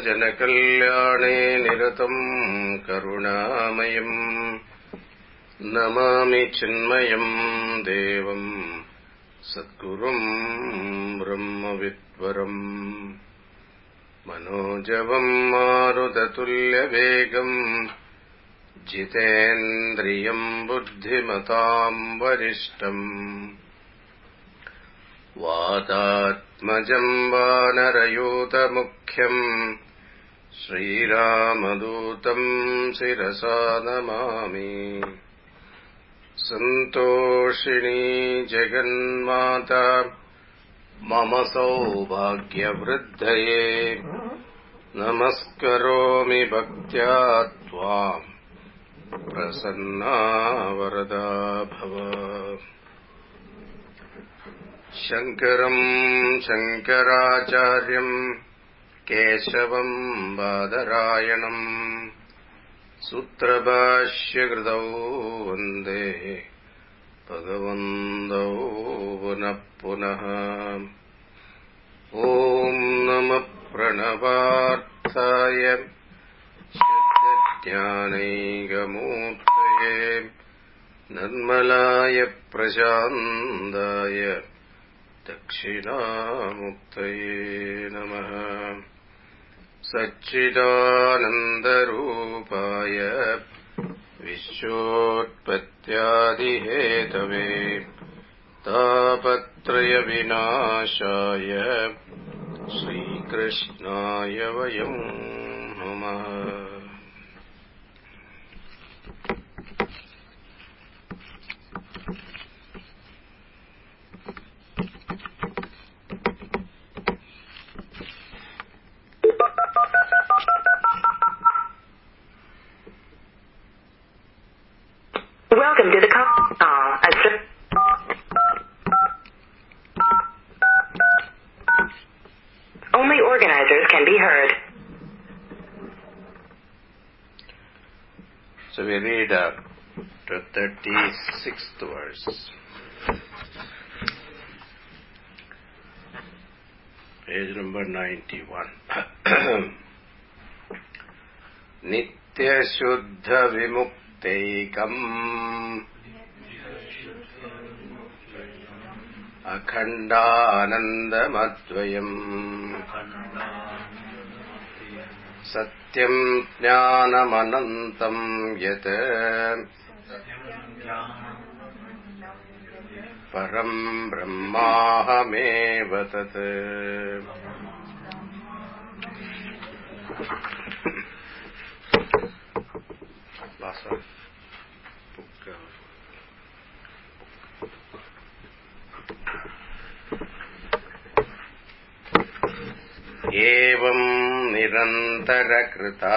समस्तजनकल्याणे निरतम् करुणामयम् नमामि चिन्मयम् देवम् सद्गुरुम् ब्रह्मविद्वरम् मनोजवम् मारुदतुल्यवेगम् जितेन्द्रियम् बुद्धिमताम् वरिष्ठम् वातात्मजम् वानरयूतमुख्यम् श्रीरामदूतम् शिरसा नमामि। सन्तोषिणी जगन्माता मम सौभाग्यवृद्धये नमस्करोमि भक्त्या त्वाम् प्रसन्ना वरदा भव। शङ्करम् शङ्कराचार्यम् केशवम् बादरायणम् सूत्रभाष्यकृतौ वन्दे भगवन्दौ पुनः पुनः। ॐ नमः प्रणवार्थाय ज्ञानैकमूर्तये निर्मलाय प्रशान्ताय दक्षिणामुक्तये नमः सच्चिदानन्दरूपाय विश्वोत्पत्त्यादिहेतवे तापत्रयविनाशाय श्रीकृष्णाय वयम् नमः 26th verse. Page number 91. नित्यशुद्धविमुक्तैकम् अखण्डानन्दमद्वयम् सत्यम् ज्ञानमनन्तम् यत् परम् ब्रह्माहमेव तत्। एवम् निरन्तरकृता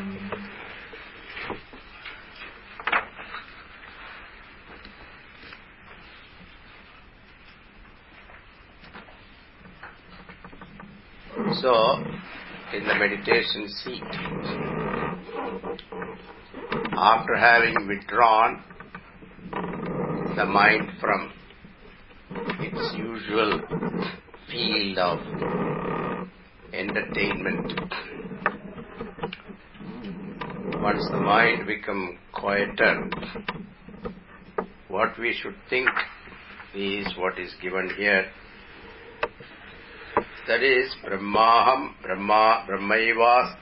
So, in the meditation seat, after having withdrawn the mind from its usual field of entertainment, once the mind become quieter, what we should think is what is given here That is Brahmaham, Brahma, Brahmaivas,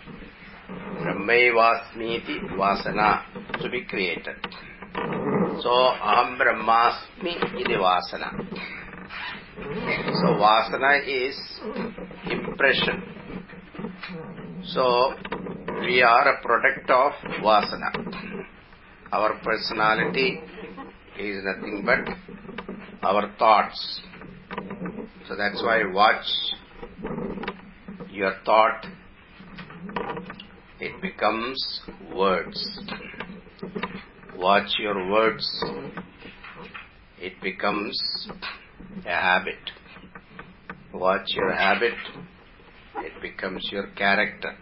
Brahmaivasmiti Vasana to be created. So Aham Brahmasmi iti Vasana. So Vasana is impression. So we are a product of Vasana. Our personality is nothing but our thoughts. So that's why watch your thought, it becomes words. Watch your words, it becomes a habit. Watch your habit, it becomes your character.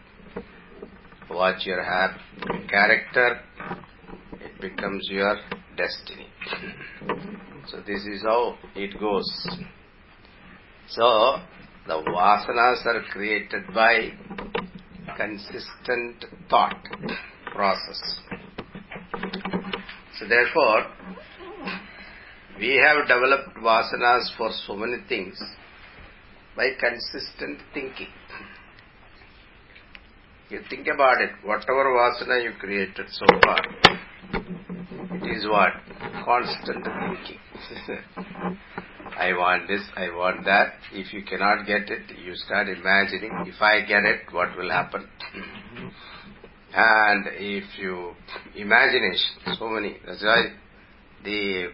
Watch your hab- character, it becomes your destiny. So this is how it goes. So the vasanas are created by consistent thought process. So therefore, we have developed vasanas for so many things by consistent thinking. You think about it, whatever vasana you created so far, it is what? Constant thinking. I want this, I want that. If you cannot get it, you start imagining, if I get it, what will happen? Mm-hmm. And if you imagination, so many, that's why the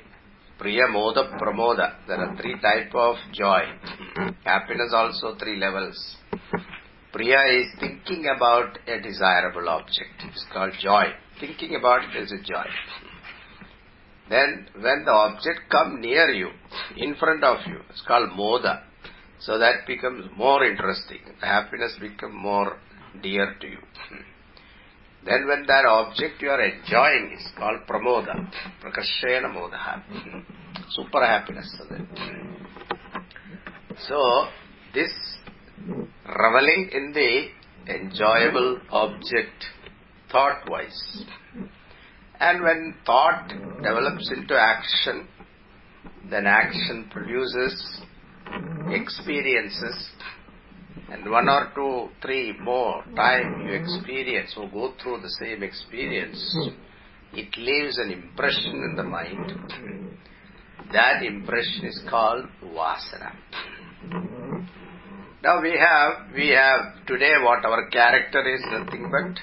Priya Moda Pramoda, there are three type of joy. Mm-hmm. Happiness also three levels. Priya is thinking about a desirable object. It's called joy. Thinking about it is a joy. Then when the object come near you, in front of you, it's called moda. So that becomes more interesting. The happiness becomes more dear to you. Hmm. Then when that object you are enjoying is called pramoda. Prakarshena moda. Hmm. Super happiness. So this reveling in the enjoyable object thought-wise. And when thought develops into action, then action produces experiences and one or two, three more time you experience or go through the same experience, it leaves an impression in the mind. That impression is called vasana. Now we have, we have today what our character is nothing but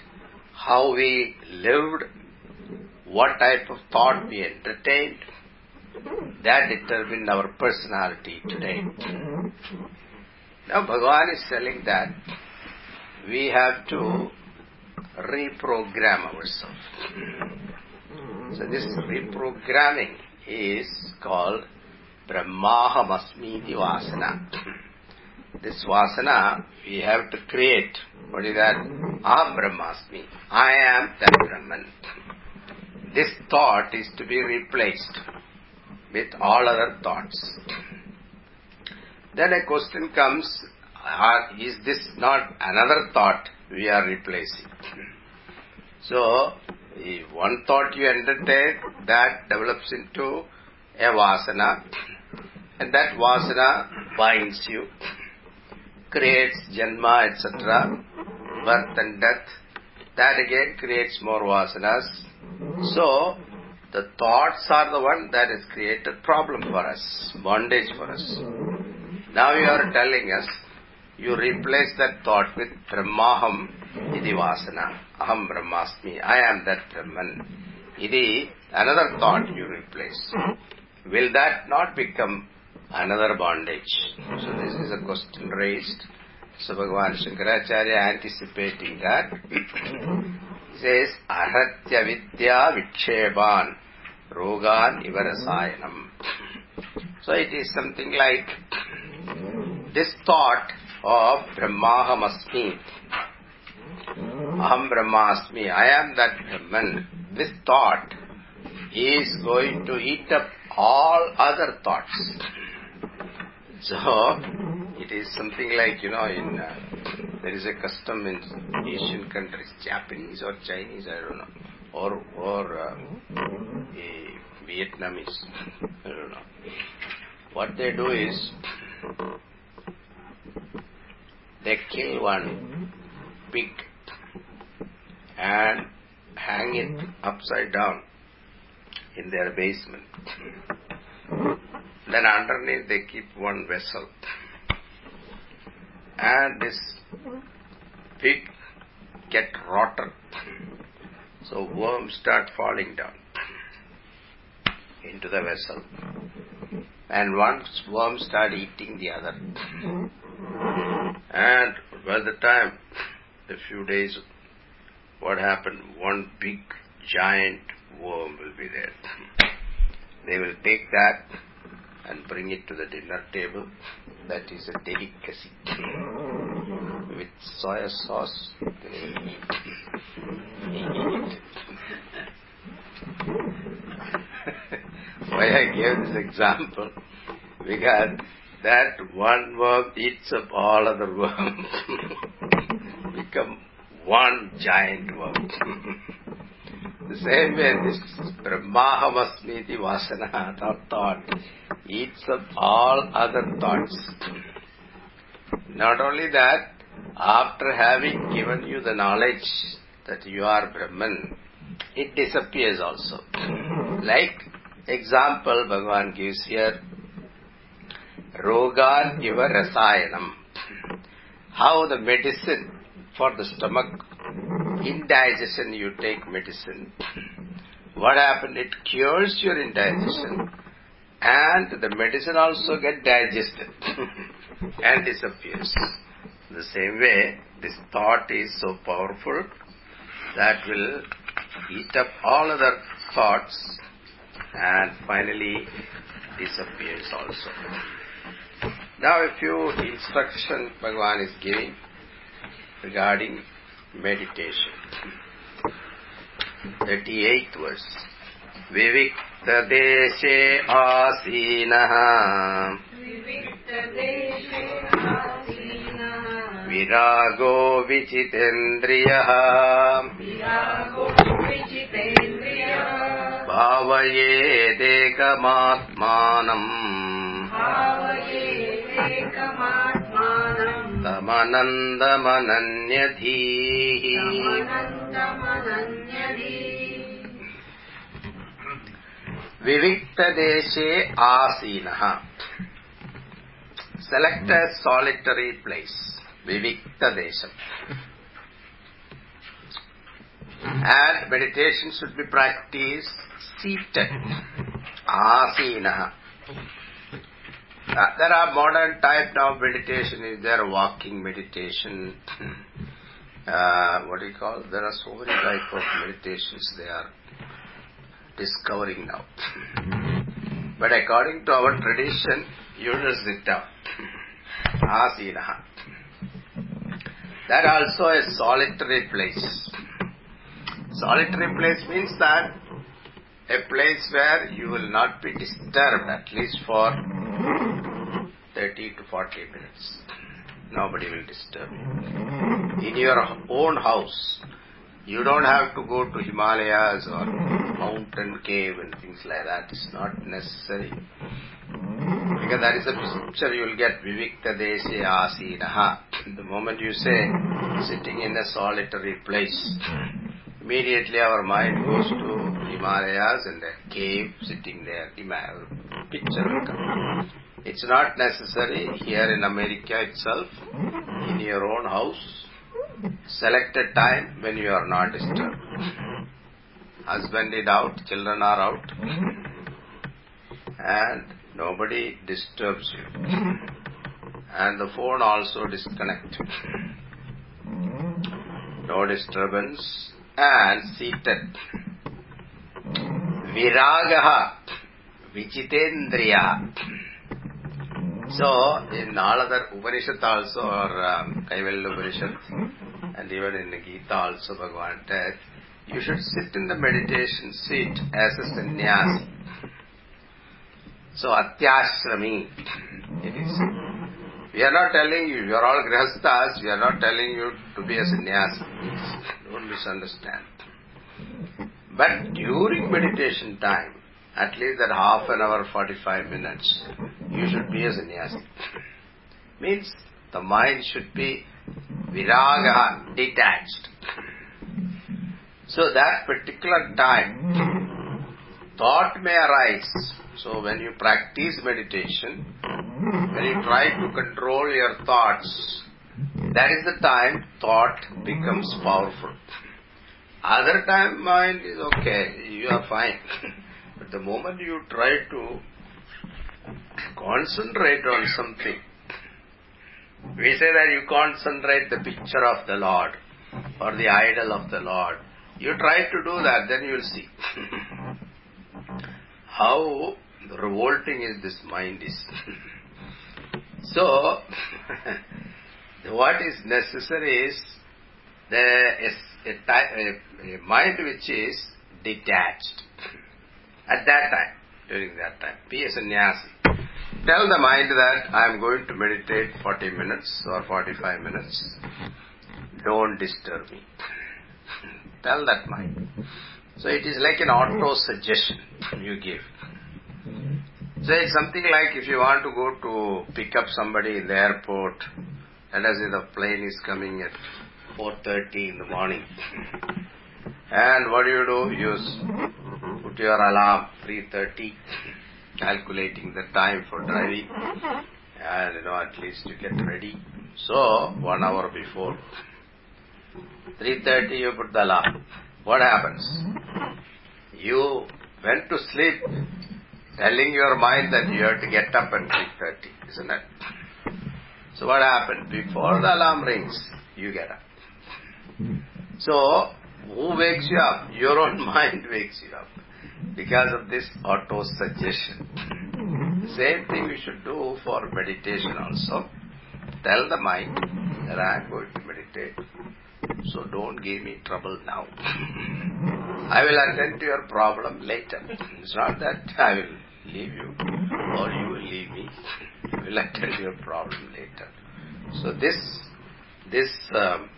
how we lived, what type of thought we entertained, that determined our personality today. Now Bhagavan is telling that we have to reprogram ourselves. So this reprogramming is called Brahmahamasmiti Vasana. This Vasana we have to create. What is that? Aham Brahmasmi. I am that Brahman. This thought is to be replaced with all other thoughts. Then a question comes, are, is this not another thought we are replacing? So, one thought you entertain, that develops into a vasana, and that vasana binds you, creates janma, etc., birth and death. That again creates more vasanas. So, the thoughts are the one that has created problem for us, bondage for us. Now you are telling us, you replace that thought with Brahmaham iti vasana. Aham Brahmasmi. I am that Brahman. Iti another thought you replace. Will that not become another bondage? So this is a question raised. So Bhagavan Shankaracharya anticipating that says Ahatya Vidya Viksheban Rogan Ivarasayanam. So it is something like this thought of Brahmahamasmi. Aham Brahmasmi, I am that Brahman. This thought is going to eat up all other thoughts. So, it is something like, you know, in, uh, there is a custom in Asian countries, Japanese or Chinese, I don't know, or, or uh, Vietnamese, I don't know. What they do is, they kill one pig and hang it upside down in their basement. Then underneath they keep one vessel. And this pig get rotten. So worms start falling down into the vessel. And once worms start eating the other. And by the time, a few days, what happened? One big giant worm will be there. They will take that and bring it to the dinner table. That is a delicacy. With soy sauce, they will eat. Why I gave this example? Because that one worm eats up all other worms. Become one giant worm. same way this Brahmahamasmiti Vasana thought eats up all other thoughts. Not only that, after having given you the knowledge that you are Brahman, it disappears also. Like example Bhagavan gives here, Rogan Iva Rasayanam. How the medicine for the stomach, indigestion you take medicine. What happened? It cures your indigestion and the medicine also get digested and disappears. The same way, this thought is so powerful that will eat up all other thoughts and finally disappears also. Now a few instruction Bhagavan is giving regarding meditation. 38th verse. विविक्तदेशे आसीनः। विविक्तदेशे आसीनः। विरागो विचितेन्द्रियः। विजितेन्द्रियः भावयेदेकमात्मानम् तमनन्दमनन्यधीः विविक्तदेशे आसीनः a solitary place. Viviktadesham. And meditation should be practiced seated. Asina. Uh, there are modern type now meditation. Is there walking meditation? Uh, what do you call? There are so many type of meditations they are discovering now. But according to our tradition you just sit down asina. That also a solitary place. Solitary place means that a place where you will not be disturbed at least for 30 to 40 minutes. Nobody will disturb you. In your own house, you don't have to go to Himalayas or mountain cave and things like that. It's not necessary. Because that is a picture you will get Vivikta Deshe Asinaha. The moment you say sitting in a solitary place, immediately our mind goes to Himalayas and a cave sitting there. Ima- Picture will come. It's not necessary here in America itself, in your own house, select a time when you are not disturbed. Husband is out, children are out, and nobody disturbs you. And the phone also disconnect. No disturbance and seated. Viragaha, Vichitendriya. So, in all other Upanishad also, or um, Kaivalya and even in Gita also, Bhagavan said, you should sit in the meditation seat as a sannyasi. So, Atyashrami, it is. We are not telling you, you are all grihasthas, we are not telling you to be a sannyasi. Don't misunderstand. But during meditation time, at least that half an hour, 45 minutes, you should be a sannyasi. Means the mind should be viraga, detached. So that particular time, thought may arise. So when you practice meditation, when you try to control your thoughts, that is the time thought becomes powerful. Other time mind is okay, you are fine. but the moment you try to concentrate on something, we say that you concentrate the picture of the Lord or the idol of the Lord. You try to do that, then you will see how revolting is this mind is. so, what is necessary is the, a, a, a mind which is detached at that time, during that time. Be a sannyasi. Tell the mind that I am going to meditate 40 minutes or 45 minutes. Don't disturb me. Tell that mind. So it is like an auto suggestion you give. So it's something like if you want to go to pick up somebody in the airport, let us say the plane is coming at 4.30 in the morning. And what do you do? You put your alarm 3.30, calculating the time for driving. And you know, at least you get ready. So, one hour before. 3.30 you put the alarm. What happens? You went to sleep telling your mind that you have to get up at 3.30, isn't it? So what happened? Before the alarm rings, you get up. So, who wakes you up? Your own mind wakes you up because of this auto suggestion. Same thing we should do for meditation also. Tell the mind that I am going to meditate. So don't give me trouble now. I will attend to your problem later. It's not that I will leave you or you will leave me. I will attend to your problem later. So this this um,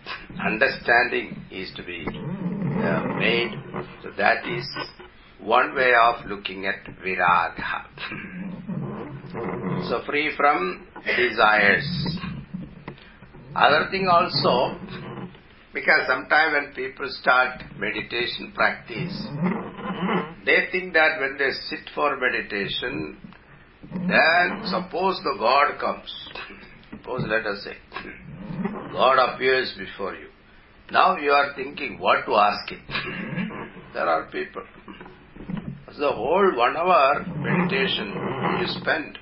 understanding is to be uh, made. So that is one way of looking at viraga. so free from desires. Other thing also, because sometimes when people start meditation practice, they think that when they sit for meditation, then suppose the God comes. Suppose let us say, God appears before you. Now you are thinking what to ask him. There are people. The whole one hour meditation you spend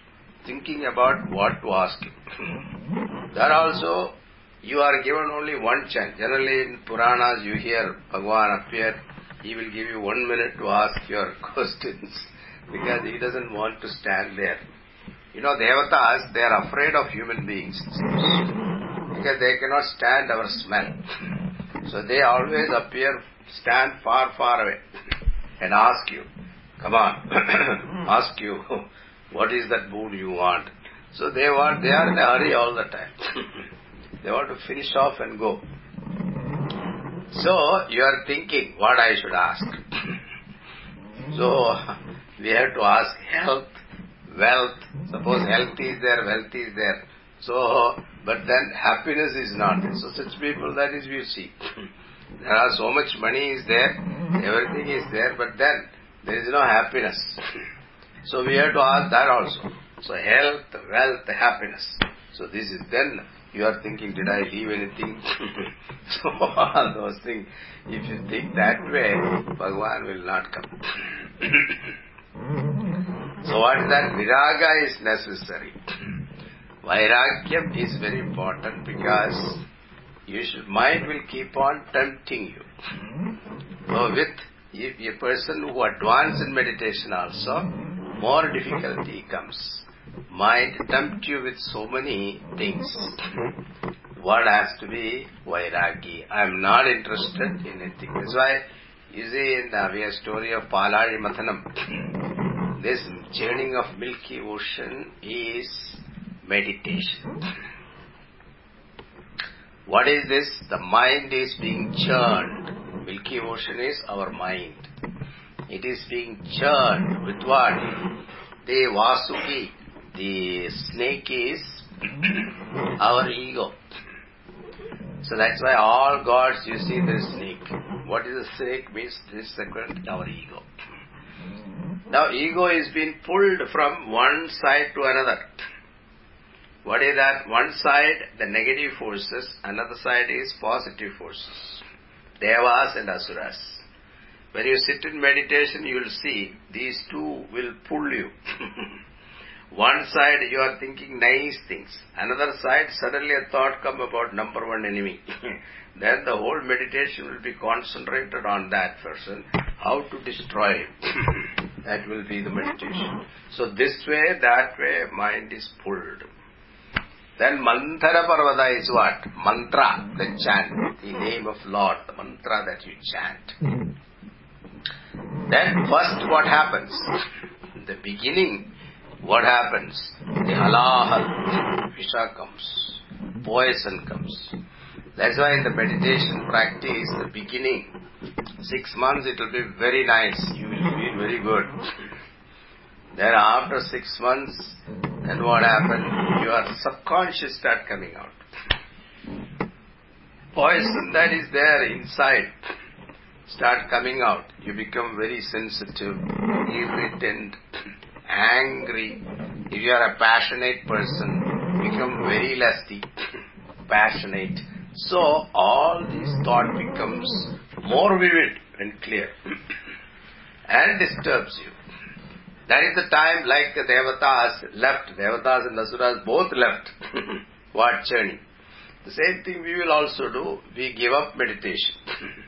thinking about what to ask him. There also you are given only one chance. Generally in Puranas you hear Bhagavan appear, he will give you one minute to ask your questions because he doesn't want to stand there. You know, Devatas, they are afraid of human beings because they cannot stand our smell. So they always appear, stand far, far away and ask you, come on, ask you, what is that boon you want? So they want, they are in a hurry all the time. they want to finish off and go. So you are thinking what I should ask. so we have to ask health, wealth. Suppose health is there, wealth is there. So, but then happiness is not. So such people, that is we see. there are so much money is there, everything is there, but then there is no happiness. so we have to ask that also. So health, wealth, happiness. So this is then you are thinking, did I leave anything? so all those things, if you think that way, Bhagavan will not come. so what is that? Viraga is necessary. Vairagyam is very important because should, mind will keep on tempting you. So with if a person who advances in meditation also, more difficulty comes. Mind tempt you with so many things. What has to be Vairagi? I am not interested in anything. That's why you see in the story of Palari Mathanam. This churning of milky ocean is meditation. What is this? The mind is being churned. Milky ocean is our mind. It is being churned with what? The Vasuki, the snake is our ego. So that's why all gods you see the snake. What is the snake means this second our ego. Now ego is being pulled from one side to another. What is that? One side the negative forces, another side is positive forces. Devas and Asuras. When you sit in meditation you will see these two will pull you. One side you are thinking nice things. Another side suddenly a thought come about number one enemy. then the whole meditation will be concentrated on that person. How to destroy him. that will be the meditation. So this way, that way, mind is pulled. Then Manthara Parvata is what? Mantra, the chant, the name of Lord, the mantra that you chant. Then first what happens? In the beginning, what happens? The halahal, visha comes, poison comes. That's why in the meditation practice, the beginning, six months it will be very nice. You will feel very good. Then after six months, then what happens? Your subconscious start coming out. Poison that is there inside start coming out. You become very sensitive, irritant, angry. If you are a passionate person, become very lusty, passionate. So all these thought becomes more vivid and clear and disturbs you. That is the time like the Devatas left, Devatas and Asuras both left. what journey? The same thing we will also do. We give up meditation.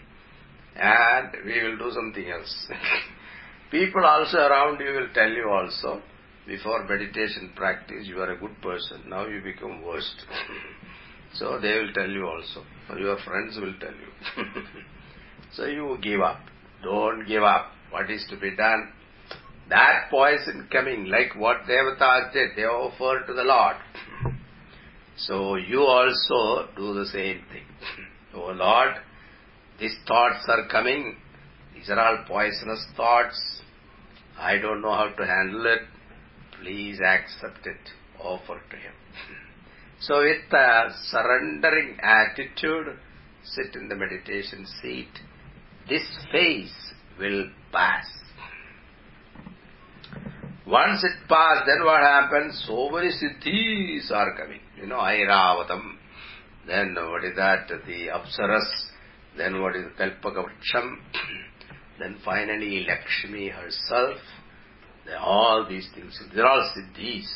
and we will do something else. People also around you will tell you also, before meditation practice, you are a good person. Now you become worst. so they will tell you also. Or your friends will tell you. so you give up. Don't give up. What is to be done? That poison coming, like what Devatas did, they offered to the Lord. So you also do the same thing. Oh Lord, these thoughts are coming. These are all poisonous thoughts. I don't know how to handle it. Please accept it. Offer to Him. So with a surrendering attitude, sit in the meditation seat. This phase will pass. Once it passed, then what happens? So many siddhis are coming. You know, Airavatam. Then what is that? The Apsaras. Then what is Kalpakavriksham. then finally Lakshmi herself. All these things. They're all siddhis.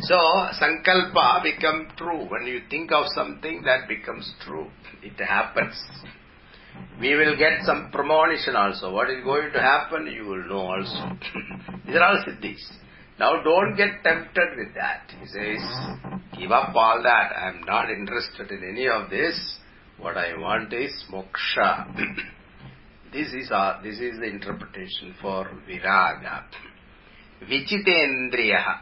So, Sankalpa become true. When you think of something, that becomes true. It happens. We will get some premonition also. What is going to happen, you will know also. These are all siddhis. Now don't get tempted with that. He says, give up all that. I am not interested in any of this. What I want is moksha. this is our, this is the interpretation for viraga. Vichitendriya.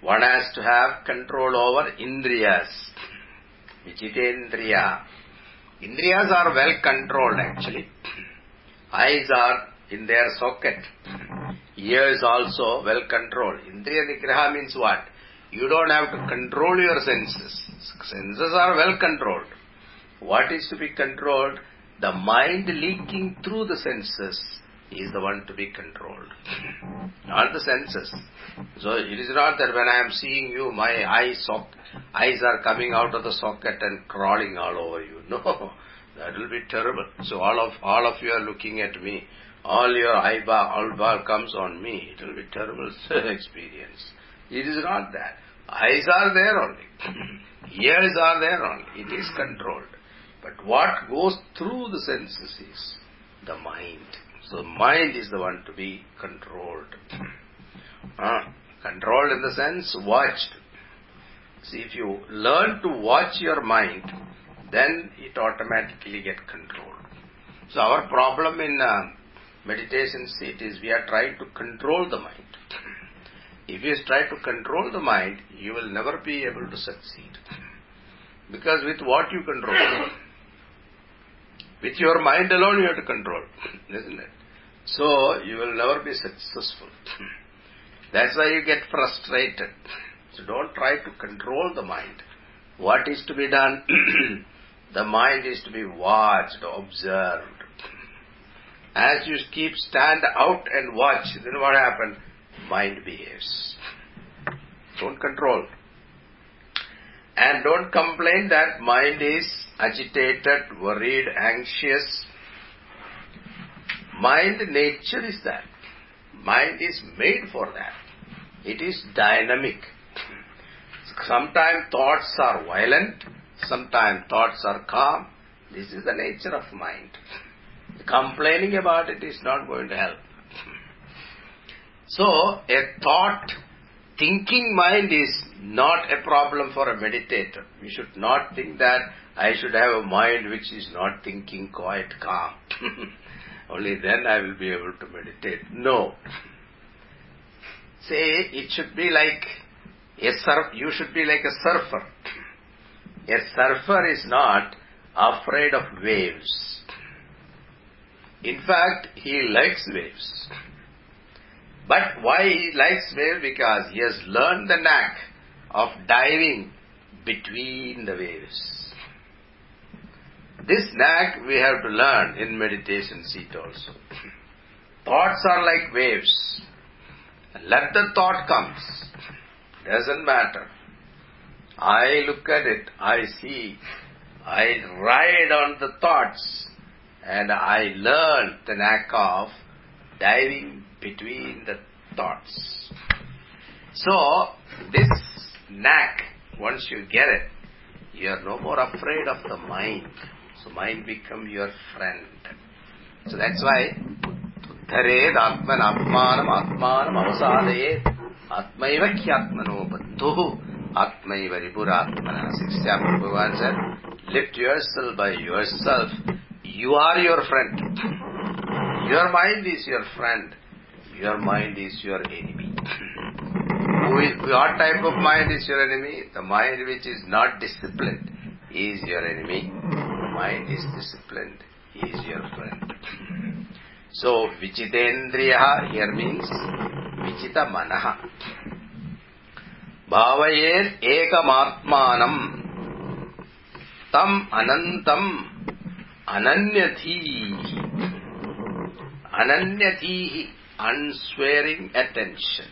One has to have control over indriyas. Vichitendriya. Indriyas are well controlled actually. Eyes are in their socket. Ears also well controlled. Indriya Nigraha means what? You don't have to control your senses. Senses are well controlled. What is to be controlled? The mind leaking through the senses is the one to be controlled. Not the senses. So it is not that when I am seeing you, my eye sock, eyes are coming out of the socket and crawling all over you. No, that will be terrible. So all of all of you are looking at me. All your eyeball, eyeball comes on me. It will be terrible experience. It is not that. Eyes are there only. Ears are there only. It is controlled. But what goes through the senses is the mind. So mind is the one to be controlled. Uh, controlled in the sense watched. See, if you learn to watch your mind, then it automatically get controlled. So our problem in uh, meditation seat is we are trying to control the mind. If you try to control the mind, you will never be able to succeed. Because with what you control? With your mind alone you have to control, isn't it? So you will never be successful. That's why you get frustrated. So don't try to control the mind. what is to be done? the mind is to be watched, observed. As you keep stand out and watch, then what happens? Mind behaves. Don't control. And don't complain that mind is agitated, worried, anxious. Mind nature is that. Mind is made for that. It is dynamic. Sometimes thoughts are violent, sometimes thoughts are calm. This is the nature of mind. Complaining about it is not going to help. So, a thought, thinking mind is not a problem for a meditator. We should not think that I should have a mind which is not thinking quite calm. Only then I will be able to meditate. No. Say, it should be like a surf, you should be like a surfer. A surfer is not afraid of waves. In fact, he likes waves. But why he likes waves? Because he has learned the knack of diving between the waves. This knack we have to learn in meditation seat also. Thoughts are like waves. Let the thought comes. Doesn't matter. I look at it, I see, I ride on the thoughts, and I learn the knack of diving between the thoughts. So, this knack, once you get it, you are no more afraid of the mind. So mind become your friend. So that's why uttared atman atmanam atmanam avasadayet atmaiva kyatmano bandhu atmaiva ripuratmana. Sixth Bhagavan said, lift yourself by yourself. You are your friend. Your mind is your friend. Your mind is your enemy. Who is, what type of mind is your enemy? The mind which is not disciplined is your enemy. The mind is disciplined is your friend. So, Vichitendriya here means Vichita Manaha. Bhavayet ekamatmanam tam anantam ananyati ananyati unswearing attention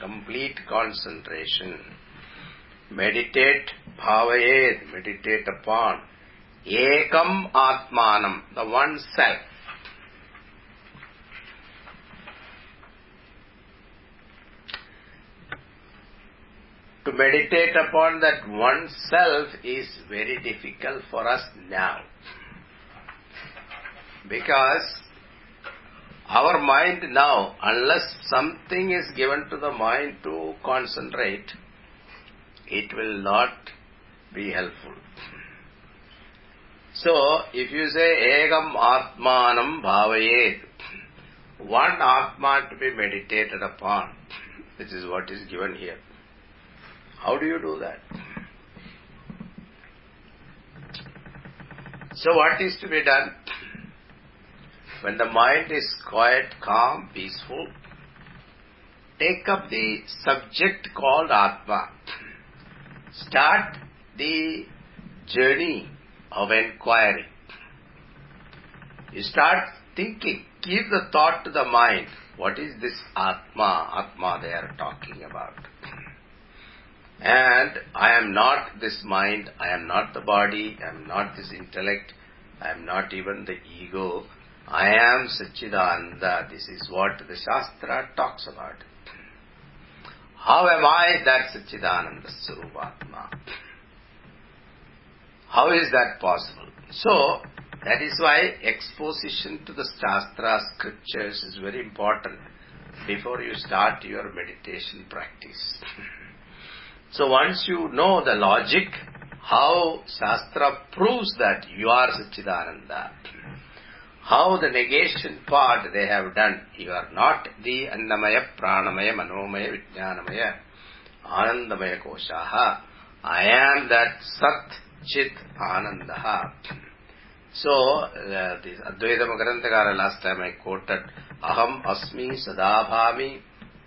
complete concentration. Meditate bhavayet meditate upon ekam atmanam the one self. To meditate upon that one self is very difficult for us now. Because our mind now, unless something is given to the mind to concentrate, it will not be helpful. So, if you say Egam Atmanam Bhavayet, one Atman to be meditated upon, which is what is given here. How do you do that? So, what is to be done? When the mind is quiet, calm, peaceful, take up the subject called Atma. Start the journey of inquiry. You start thinking, give the thought to the mind. What is this Atma, Atma they are talking about? And I am not this mind, I am not the body, I am not this intellect, I am not even the ego. I am Satchidananda. This is what the Shastra talks about. How am I that Satchidananda Surupatma? How is that possible? So, that is why exposition to the Shastra scriptures is very important before you start your meditation practice. so once you know the logic, how Shastra proves that you are Satchidananda, how the negation part they have done. You are not the Annamaya, Pranamaya, Manomaya, Vijnanamaya, Anandamaya Koshaha. I am that Sat Chit Anandaha. So, uh, this Advaita Makarantagara last time I quoted, Aham Asmi Sadabhami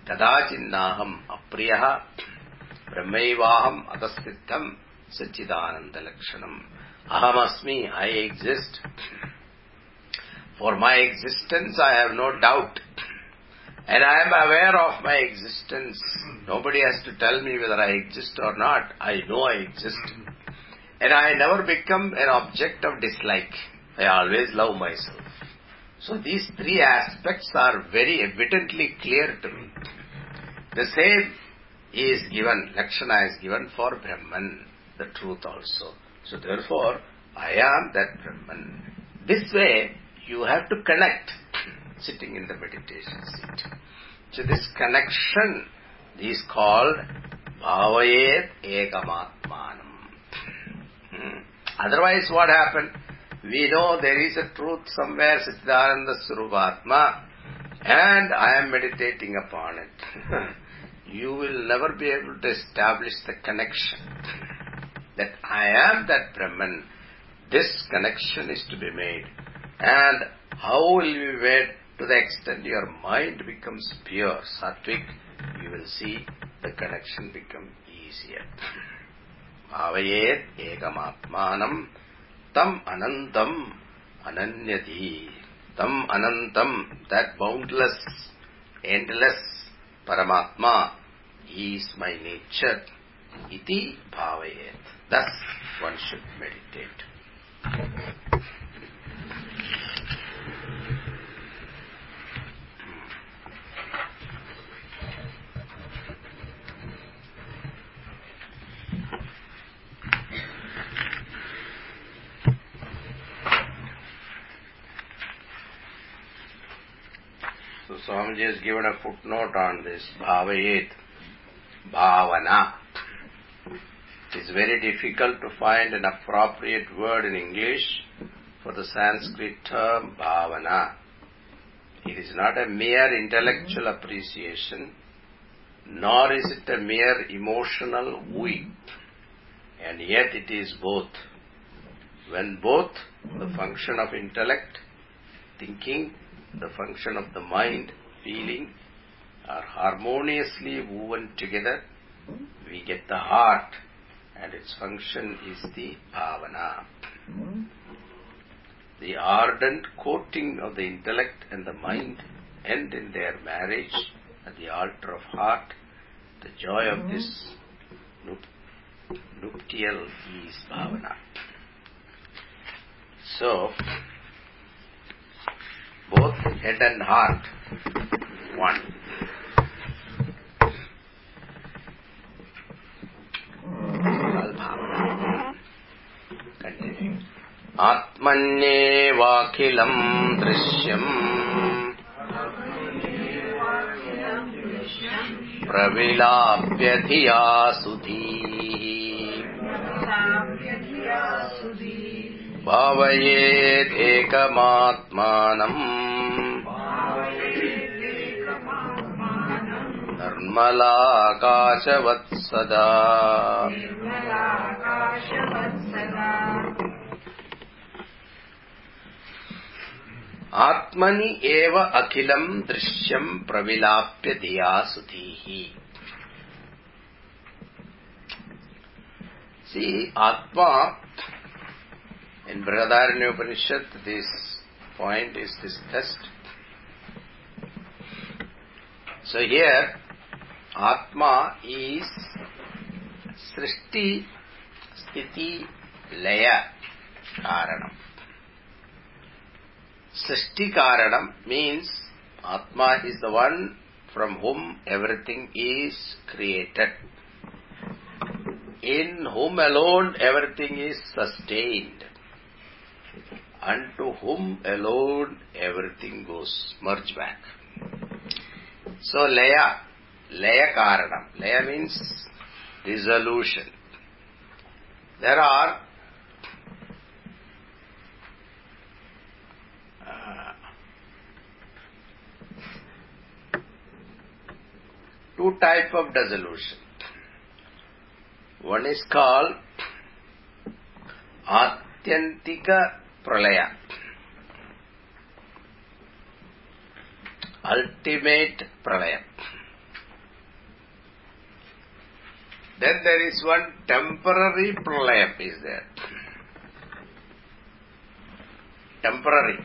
Kadachinnaham Apriyaha Brahmaivaham Adastitham Satchidananda Lakshanam. Ahamasmi, I exist. For my existence I have no doubt. And I am aware of my existence. Nobody has to tell me whether I exist or not. I know I exist. And I never become an object of dislike. I always love myself. So these three aspects are very evidently clear to me. The same is given, Lakshana is given for Brahman, the truth also. So therefore, I am that Brahman. This way, you have to connect, sitting in the meditation seat. So this connection is called Bhavayet Ekamatmanam. Hmm. Otherwise, what happened? We know there is a truth somewhere, Siddharanda Suruvatma, and I am meditating upon it. you will never be able to establish the connection that I am that Brahman. This connection is to be made. And how will you be? To the extent your mind becomes pure, sattvic, you will see the connection become easier. Bhavayet ekamatmanam tam anantam ananyati. Tam anantam, that boundless, endless Paramatma is my nature. Iti bhavayet. Thus one should meditate. So Swamiji has given a footnote on this bhavayet, bhavana. It is very difficult to find an appropriate word in English for the Sanskrit term bhavana. It is not a mere intellectual appreciation, nor is it a mere emotional wooing, and yet it is both. When both the function of intellect, thinking, the function of the mind, feeling, are harmoniously woven together, we get the heart, and its function is the bhavana. The ardent courting of the intellect and the mind end in their marriage at the altar of heart. The joy of this nup- nuptial is bhavana. So, both head and heart, one. आत्मन्येवाखिलम् दृश्यम् प्रविलाप्य धिया सुधीः भावयेदेकमात्मानम् निर्मलाकाशवत्सदा। आत्मनि एव अखिलम् दृश्यम् प्रविलाप्य धिया सुधीः See, Atma, in Brihadaranya Upanishad, this point is discussed. So here, Atma is Srishti, Sthiti, Laya, Karanam. Srishti Karanam means Atma is the one from whom everything is created. In whom alone everything is sustained. Unto whom alone everything goes, merge back. So Laya, Laya Karanam. Laya means dissolution. There are uh, two type of dissolution. One is called Atyantika Pralaya. Ultimate Pralaya. Then there is one temporary pralayam is there. Temporary.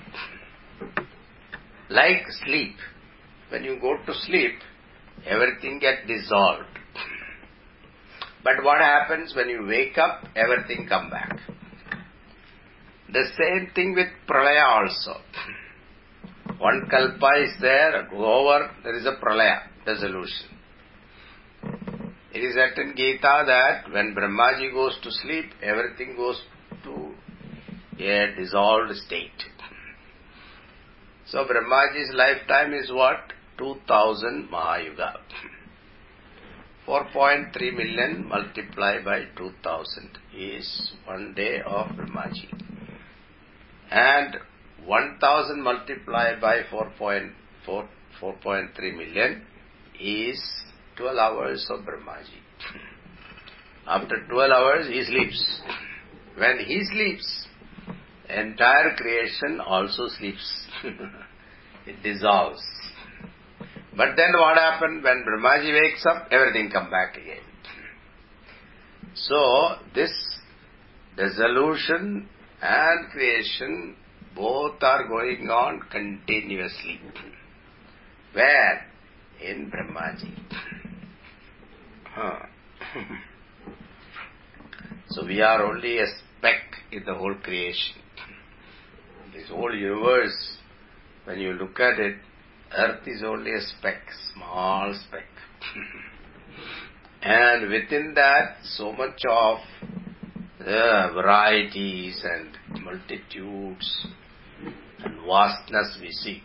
Like sleep. When you go to sleep, everything gets dissolved. But what happens when you wake up, everything come back. The same thing with pralaya also. One kalpa is there, over, there is a pralaya, dissolution. It is said in Gita that when Brahmaji goes to sleep, everything goes to a dissolved state. So Brahmaji's lifetime is what? 2000 Mahayuga. 4.3 million multiplied by 2000 is one day of Brahmaji. And 1000 multiplied by 4.4, 4.3 million is 12 hours of Brahmaji. After 12 hours he sleeps. When he sleeps, entire creation also sleeps. it dissolves. But then what happened when Brahmaji wakes up, everything come back again. So this dissolution and creation both are going on continuously. Where? In Brahmaji. So we are only a speck in the whole creation. This whole universe, when you look at it, Earth is only a speck, small speck. and within that, so much of uh, varieties and multitudes and vastness we see.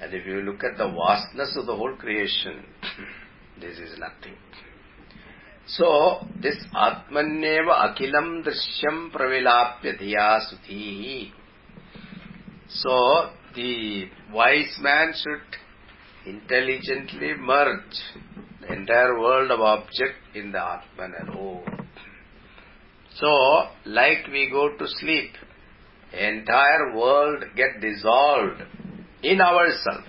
And if you look at the vastness of the whole creation, this is nothing. So, this Atmanyeva Akilam Drishyam Pravilapya Dhiya Sutihi. So, the wise man should intelligently merge the entire world of object in the Atman alone. So, like we go to sleep, entire world get dissolved in ourselves.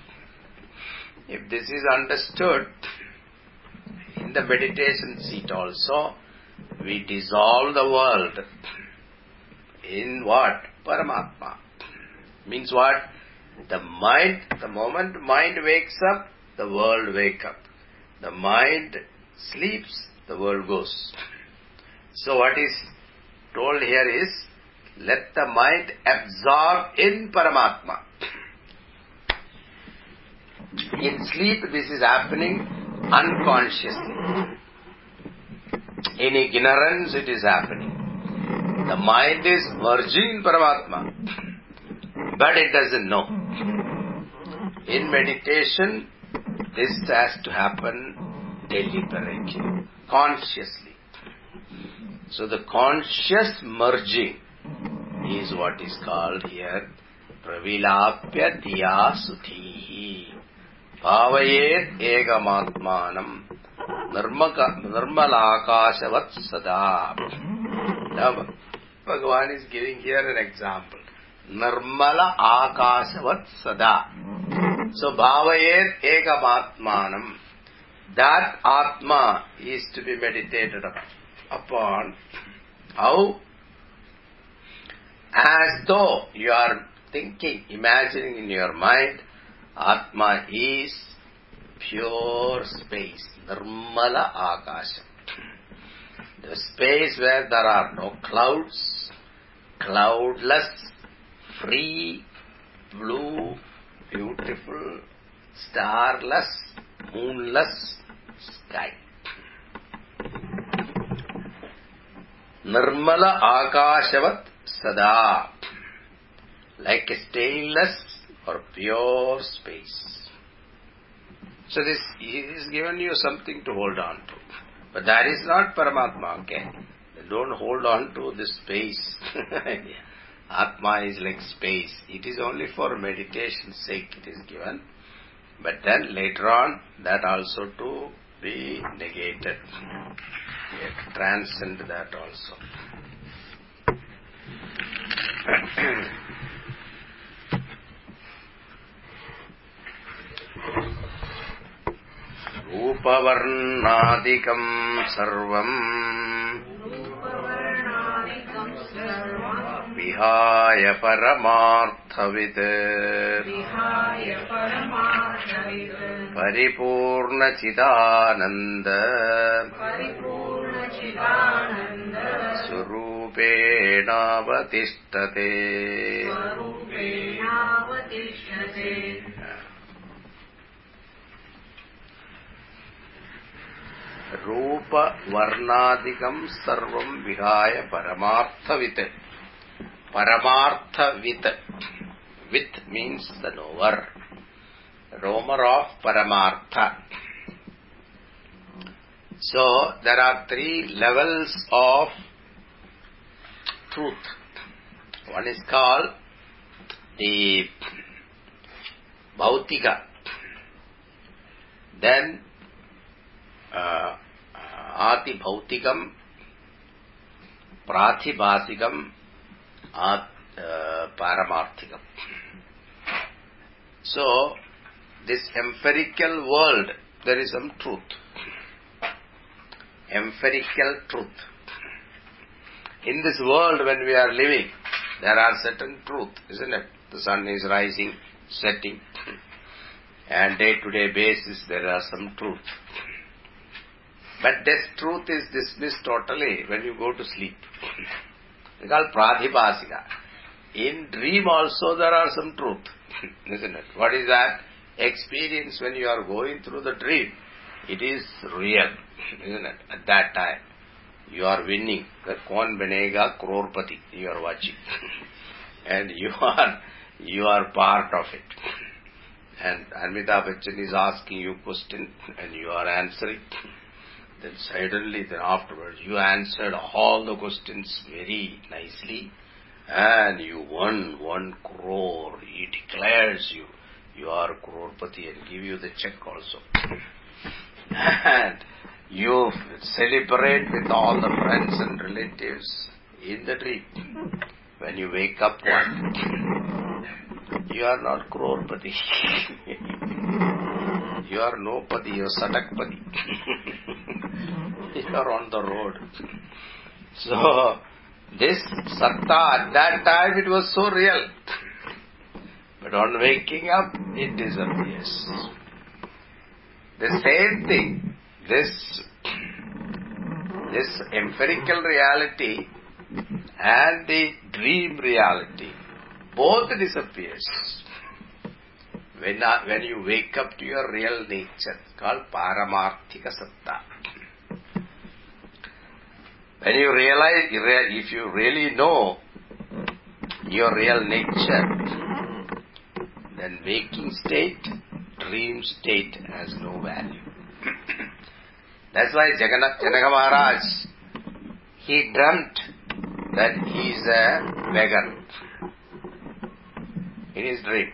If this is understood in the meditation seat also, we dissolve the world in what? Paramatma. Means what? The mind, the moment mind wakes up, the world wake up. The mind sleeps, the world goes. So what is told here is, let the mind absorb in Paramatma. In sleep, this is happening unconsciously. In ignorance, it is happening. The mind is merging in Paramatma, but it doesn't know. In meditation, this has to happen deliberately, consciously. So the conscious merging is what is called here pravilapya diya sutihi. Bhavayet ekamatmanam nirmalakashavat sada. Now, Bhagavan is giving here an example. Nirmala akashavat sada. So, bhavayet ekamatmanam. That Atma is to be meditated upon. Upon how? As though you are thinking, imagining in your mind, Atma is pure space, Nirmala Akasha. The space where there are no clouds, cloudless, free, blue, beautiful, starless, moonless sky. Nirmala Akashavat Sada, like a stainless or pure space. So this is given you something to hold on to. But that is not Paramatma, okay? Don't hold on to this space. Atma is like space. It is only for meditation's sake it is given. But then later on, that also to be negated. We have to transcend that also. रूपवर्णादिकम् सर्वम् रूपवर्णादिकं सर्वं विहाय परमार्थवित्। परिपूर्णचिदानन्द। स्वरूपेणावतिष्ठते। स्वरूपेणावतिष्ठते रूपवर्णादिकम् सर्वम् विहाय परमार्थवित् with means the knower. Roamer of Paramartha. So there are three levels of truth. One is called the Bhautika. Then At, uh, Paramarthikam. So, this empirical world, there is some truth. Empirical truth. In this world when we are living, there are certain truth, isn't it? The sun is rising, setting, and day to day basis there are some truth. But this truth is dismissed totally when you go to sleep. It's called pratibhasika. In dream also there are some truth, isn't it? What is that? Experience when you are going through the dream. It is real, isn't it? At that time, you are winning. The Kaun Banega Crorepati, you are watching. and you are, you are part of it. And Amitabh Bachchan is asking you question and you are answering. Then suddenly, then afterwards, you answered all the questions very nicely, and you won one crore. He declares you, you are crorepati and give you the check also. and you celebrate with all the friends and relatives in the dream. When you wake up one, you are not crorepati. you are no pati, you are sadakpati. you are on the road. So, this satta at that time it was so real. But on waking up, it disappears. The same thing, this, this empirical reality and the dream reality, both disappears. When, uh, when you wake up to your real nature, called Paramarthika Satta. When you realize, if you really know your real nature, then waking state, dream state has no value. That's why Jagannath Janaka Maharaj, he dreamt that he is a beggar in his dream.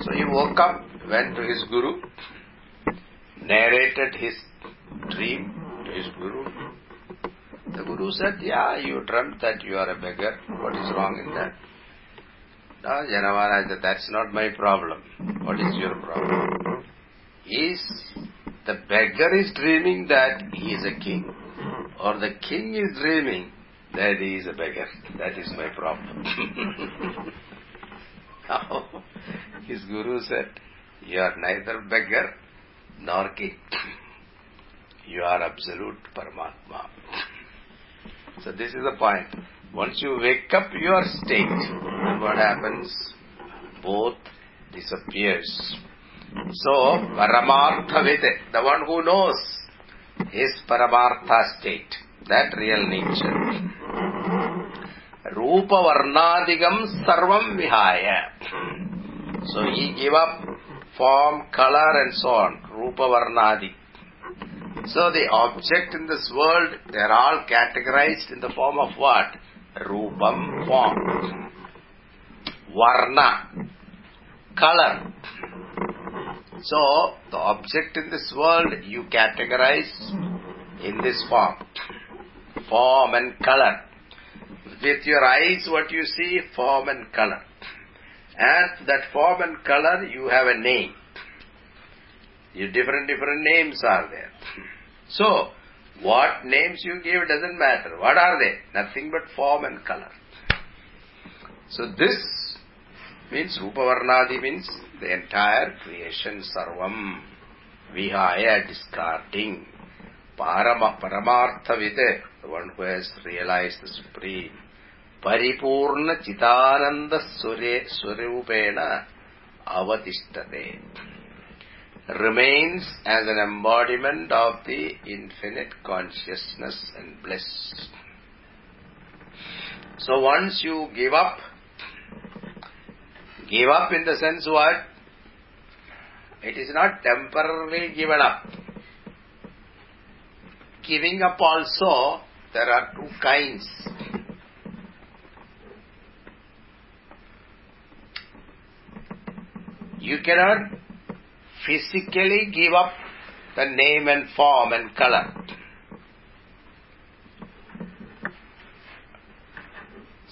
So he woke up, went to his guru, narrated his dream to his guru. Guru said, Yeah, you dreamt that you are a beggar. What is wrong in that? Ah, no, Janamaraj said, That's not my problem. What is your problem? Is the beggar is dreaming that he is a king, or the king is dreaming that he is a beggar. That is my problem. now, his guru said, You are neither beggar nor king. You are absolute Paramatma. So this is the point. Once you wake up your state, what happens? Both disappears. So, Paramartha Vede, the one who knows his Paramartha state, that real nature. Rupa Varnadikam Sarvam Vihaya. So he gave up form, color and so on. Rupa Varnadi. So the object in this world, they are all categorized in the form of what? Rupam, form. Varna, color. So the object in this world you categorize in this form. Form and color. With your eyes what you see, form and color. And that form and color you have a name. You different different names are there. So, what names you give doesn't matter. What are they? Nothing but form and color. So this means Rupavarnadi means the entire creation, Sarvam, Vihaya, discarding, Parama, Paramarthavite, the one who has realized the Supreme, Paripurna Chitananda Sure, Surupena Avatistate, remains as an embodiment of the infinite consciousness and bliss. So once you give up, give up in the sense what? It is not temporarily given up. Giving up also, there are two kinds. You cannot physically give up the name and form and color.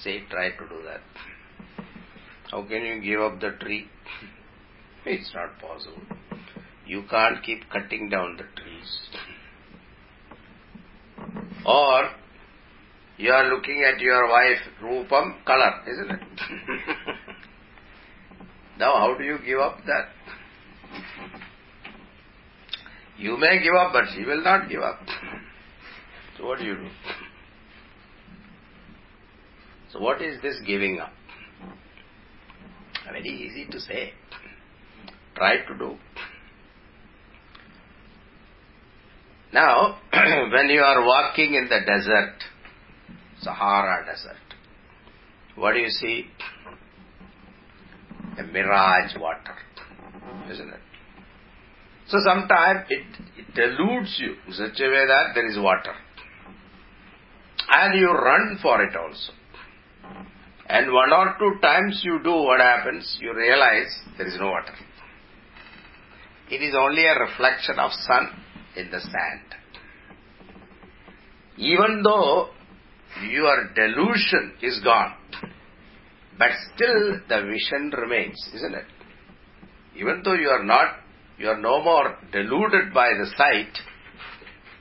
Say, try to do that. How can you give up the tree? It's not possible. You can't keep cutting down the trees. Or you are looking at your wife, Rupam, color, isn't it? now how do you give up that? You may give up, but she will not give up. So what do you do? So what is this giving up? Very easy to say. Try to do. Now, when you are walking in the desert, Sahara desert, what do you see? A mirage water, isn't it? So sometimes it, it deludes you in such a way that there is water. And you run for it also. And one or two times you do what happens, you realize there is no water. It is only a reflection of sun in the sand. Even though your delusion is gone, but still the vision remains, isn't it? Even though you are not, you are no more deluded by the sight,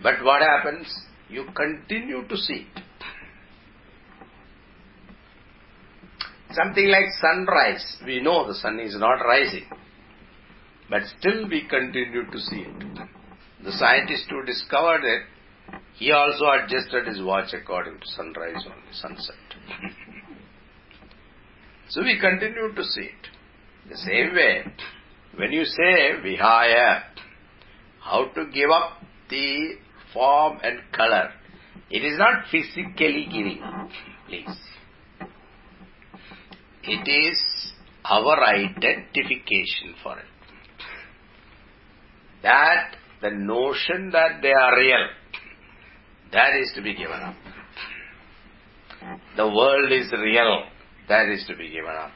but what happens? You continue to see it. Something like sunrise. We know the sun is not rising. But still we continue to see it. The scientist who discovered it, he also adjusted his watch according to sunrise or sunset. so we continue to see it. The same way, when you say vihaya, how to give up the form and color, it is not physically giving please. It is our identification for it. That the notion that they are real, that is to be given up. The world is real, that is to be given up.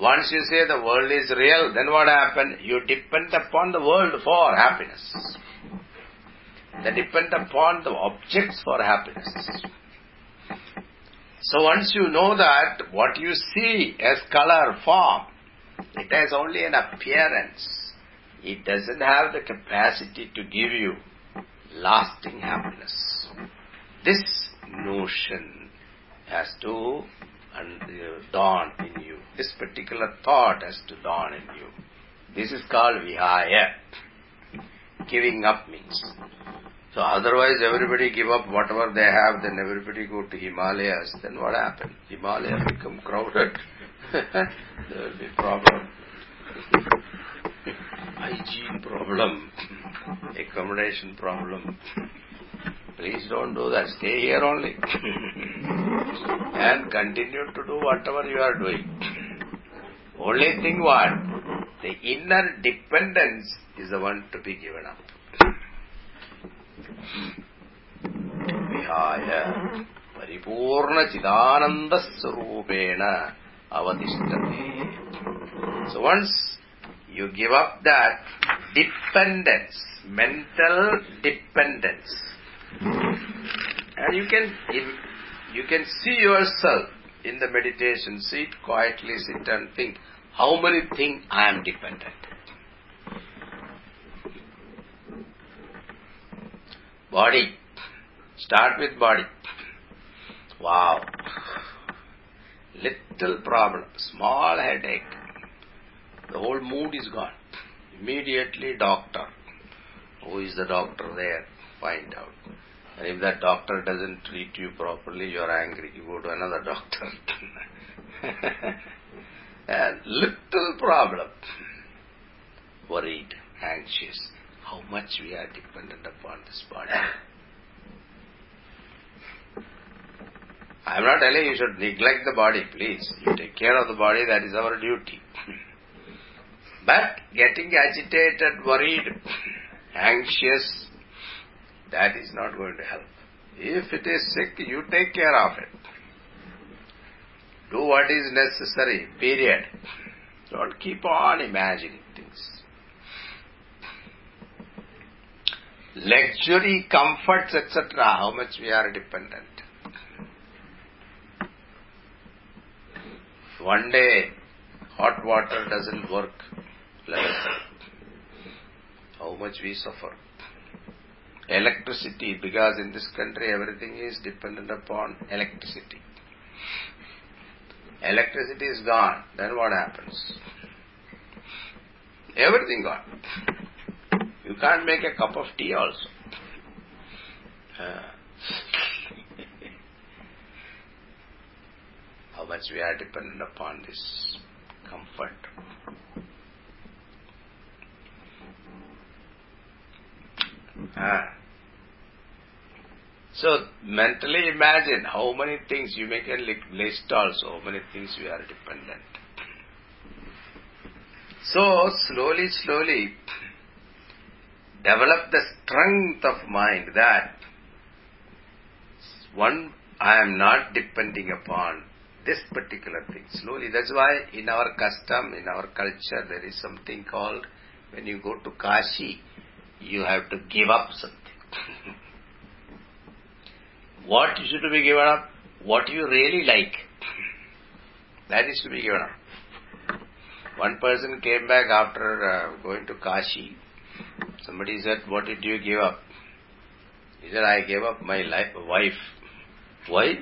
Once you say the world is real, then what happens? You depend upon the world for happiness. They depend upon the objects for happiness. So once you know that what you see as color, form, it has only an appearance. It doesn't have the capacity to give you lasting happiness. This notion has to Uh, dawn in you. This particular thought has to dawn in you. This is called vihaya. Giving up means. So otherwise everybody give up whatever they have, then everybody go to Himalayas, then what happened? Himalaya become crowded. there will be problem. Hygiene problem. Accommodation problem. Please don't do that. Stay here only. and continue to do whatever you are doing. Only thing what? The inner dependence is the one to be given up. So once you give up that dependence, mental dependence and you can you can see yourself in the meditation, sit quietly, sit and think, how many things I am dependent. Body. Start with body. Wow. Little problem, small headache. The whole mood is gone. Immediately doctor. Who is the doctor there? Find out. And if that doctor doesn't treat you properly, you are angry. You go to another doctor. and little problem. Worried, anxious. How much we are dependent upon this body. I am not telling you should neglect the body, please. You take care of the body, that is our duty. But getting agitated, worried, anxious, that is not going to help. If it is sick, you take care of it. Do what is necessary, period. Don't keep on imagining things. Luxury, comforts, etc., how much we are dependent. One day, hot water doesn't work. How much we suffer. Electricity, because in this country everything is dependent upon electricity. Electricity is gone, then what happens? Everything gone. You can't make a cup of tea also. Uh, how much we are dependent upon this comfort. Ah. So mentally imagine how many things you make a li- list also, how many things we are dependent. So slowly, slowly develop the strength of mind that one, I am not depending upon this particular thing. Slowly, that's why in our custom, in our culture, there is something called when you go to Kashi, you have to give up something. what is to be given up? What you really like. That is to be given up. One person came back after uh, going to Kashi. Somebody said, What did you give up? He said, I gave up my life, wife. Why?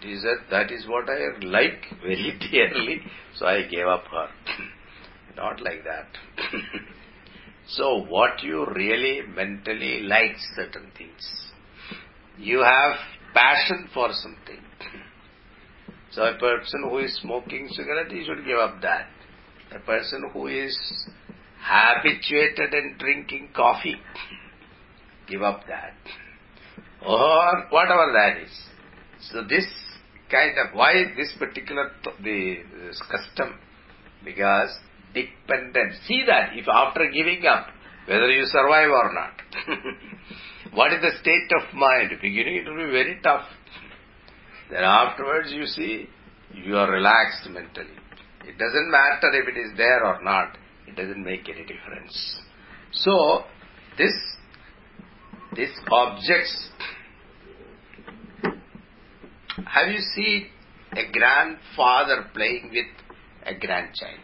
He said, That is what I like very dearly, so I gave up her. Not like that. So, what you really mentally like certain things. You have passion for something. So, a person who is smoking cigarette, he should give up that. A person who is habituated in drinking coffee, give up that. Or whatever that is. So this kind of, why this particular, the this custom? Because dependent. See that if after giving up, whether you survive or not. what is the state of mind? Beginning it will be very tough. Then afterwards you see, you are relaxed mentally. It doesn't matter if it is there or not. It doesn't make any difference. So, this, these objects, have you seen a grandfather playing with a grandchild?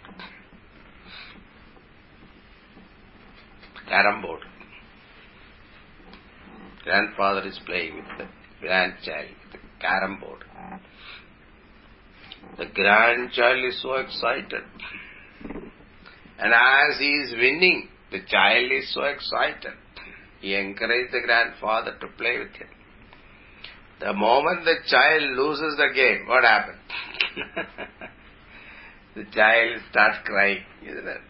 Carom board. Grandfather is playing with the grandchild, the carom board. The grandchild is so excited. And as he is winning, the child is so excited. He encouraged the grandfather to play with him. The moment the child loses the game, what happens? the child starts crying, isn't it?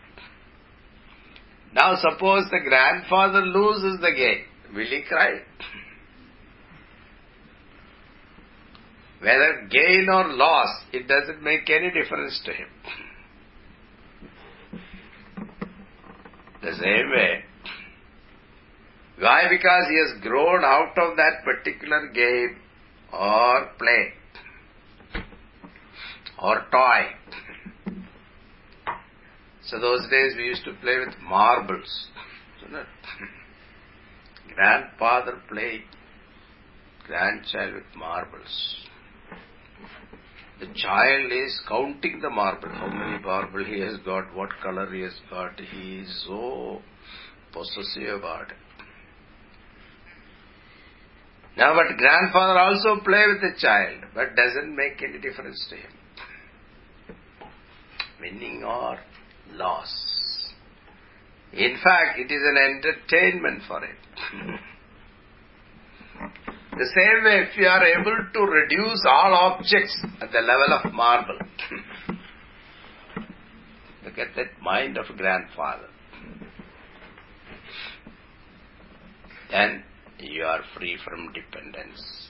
Now suppose the grandfather loses the game, will he cry? Whether gain or loss, it doesn't make any difference to him. The same way. Why? Because he has grown out of that particular game or play or toy. So those days we used to play with marbles. Grandfather played grandchild with marbles. The child is counting the marble, how many marble he has got, what color he has got. He is so possessive about it. Now, but grandfather also play with the child, but doesn't make any difference to him. Winning or loss. In fact, it is an entertainment for it. The same way, if you are able to reduce all objects at the level of marble, look at that mind of grandfather. Then you are free from dependence.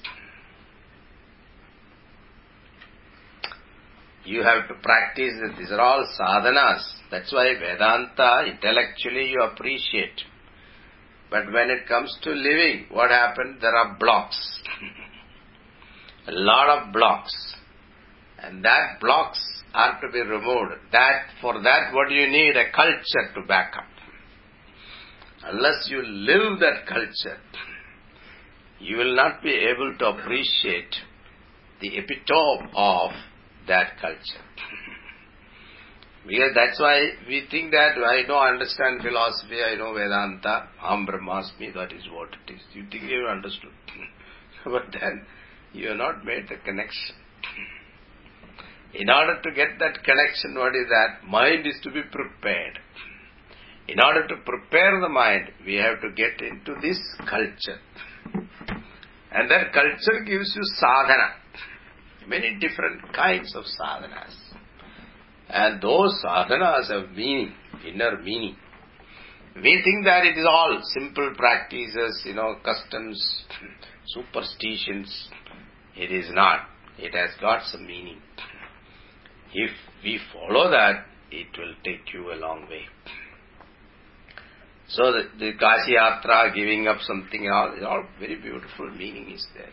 You have to practice this. These are all sadhanas. That's why Vedanta, intellectually you appreciate. But when it comes to living, what happened? There are blocks. A lot of blocks. And that blocks are to be removed. That, for that what do you need? A culture to back up. Unless you live that culture, you will not be able to appreciate the epitome of that culture. Because that's why we think that I know, understand philosophy, I know Vedanta, Aham Brahmasmi, that is what it is. You think you understood. but then you have not made the connection. In order to get that connection, what is that? Mind is to be prepared. In order to prepare the mind, we have to get into this culture. And that culture gives you sadhana. Many different kinds of sadhanas. And those sadhanas have meaning, inner meaning. We think that it is all simple practices, you know, customs, superstitions. It is not. It has got some meaning. If we follow that, it will take you a long way. So the, the Kashi Yatra, giving up something, all, all very beautiful meaning is there.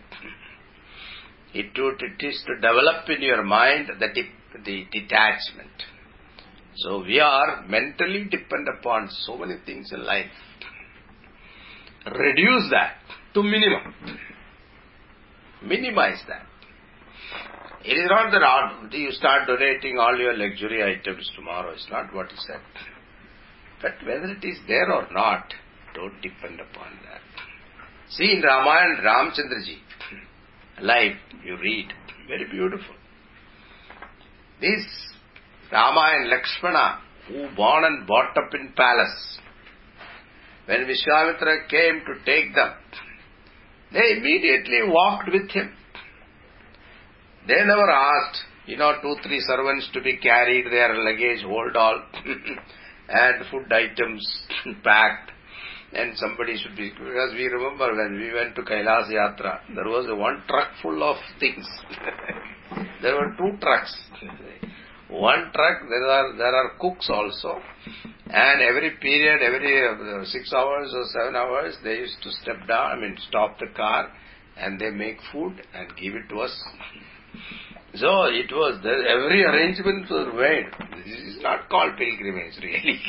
It, it is to develop in your mind the, de- the detachment. So we are mentally dependent upon so many things in life. Reduce that to minimum. Minimize that. It is not that you start donating all your luxury items tomorrow. It's not what is said. But whether it is there or not, don't depend upon that. See in Ramayana, Ramchandraji, life you read, very beautiful. This Rama and Lakshmana, who born and brought up in palace, when Vishwamitra came to take them, they immediately walked with him. They never asked, you know, two, three servants to be carried, their luggage, hold all, and food items packed, and somebody should be, because we remember when we went to Kailas Yatra, there was one truck full of things. there were two trucks. One truck, there are, there are cooks also, and every period, every uh, six hours or seven hours, they used to step down, I mean, stop the car, and they make food and give it to us. So it was, the, every arrangement was made. This is not called pilgrimage, really.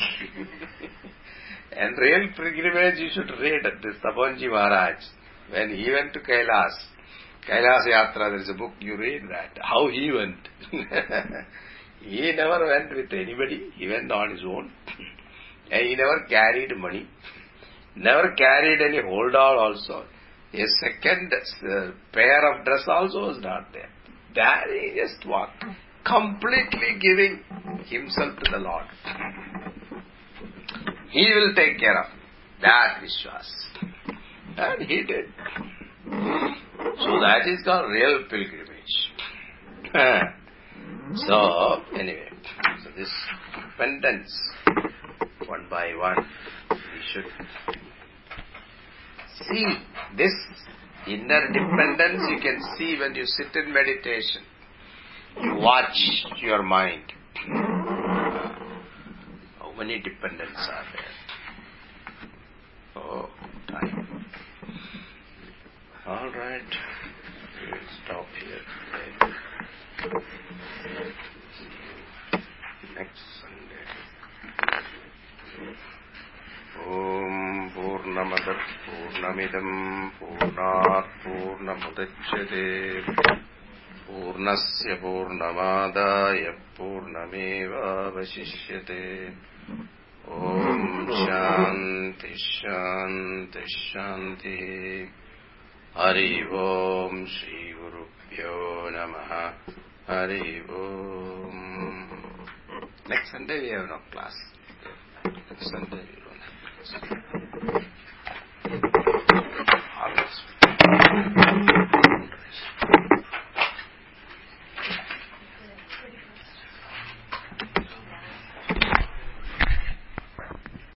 and real pilgrimage, you should read this Tapovanji Maharaj. When he went to Kailas, Kailas Yatra, there is a book, you read that, how he went. he never went with anybody, he went on his own. and he never carried money, never carried any hold all also. A second uh, pair of dress also was not there. There he just walked, completely giving himself to the Lord. He will take care of that Vishwas. And he did. So that is called real pilgrimage. so, anyway, so this dependence, one by one, we should see this inner dependence you can see when you sit in meditation. You watch your mind. How many dependents are there? Oh, time. All right. We will stop here. Next Sunday. ॐ पूर्णमदः पूर्णमिदम् पूर्णात् पूर्णमुदच्यते पूर्णस्य पूर्णमादाय पूर्णमेवावशिष्यते ॐ शान्तिः शान्तिः शान्तिः हरि ओम् श्रीगुरुभ्यो नमः हरि ओम् Next Sunday we have no class. Next Sunday we don't have class. Always.